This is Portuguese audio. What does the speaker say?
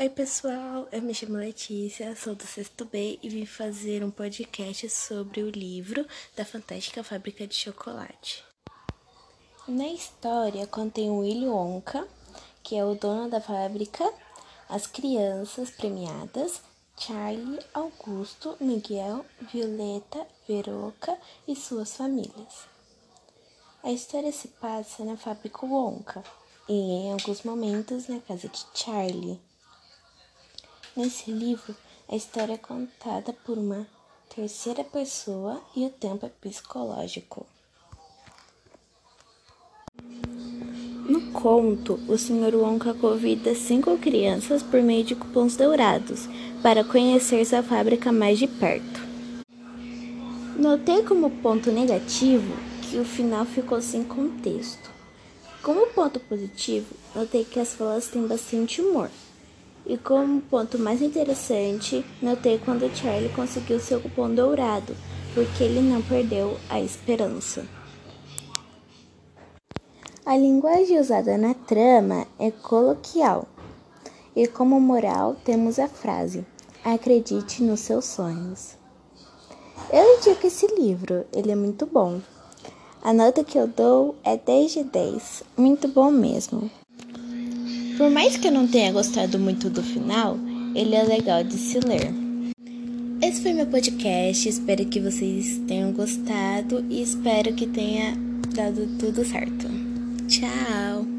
Oi, pessoal, eu me chamo Letícia, sou do sexto B e vim fazer um podcast sobre o livro da Fantástica Fábrica de Chocolate. Na história contém o Willy Wonka, que é o dono da fábrica, as crianças premiadas, Charlie, Augusto, Miguel, Violeta, Veroca e suas famílias. A história se passa na fábrica Wonka e em alguns momentos na casa de Charlie. Nesse livro, a história é contada por uma terceira pessoa e o tempo é psicológico. No conto, o Sr. Wonka convida cinco crianças por meio de cupons dourados para conhecer sua fábrica mais de perto. Notei como ponto negativo que o final ficou sem contexto. Como ponto positivo, notei que as falas têm bastante humor. E como ponto mais interessante, notei quando Charlie conseguiu seu cupom dourado, porque ele não perdeu a esperança. A linguagem usada na trama é coloquial. E como moral temos a frase: Acredite nos seus sonhos. Eu indico esse livro, ele é muito bom. A nota que eu dou é 10 de 10, muito bom mesmo. Por mais que eu não tenha gostado muito do final, ele é legal de se ler. Esse foi meu podcast, espero que vocês tenham gostado e espero que tenha dado tudo certo. Tchau!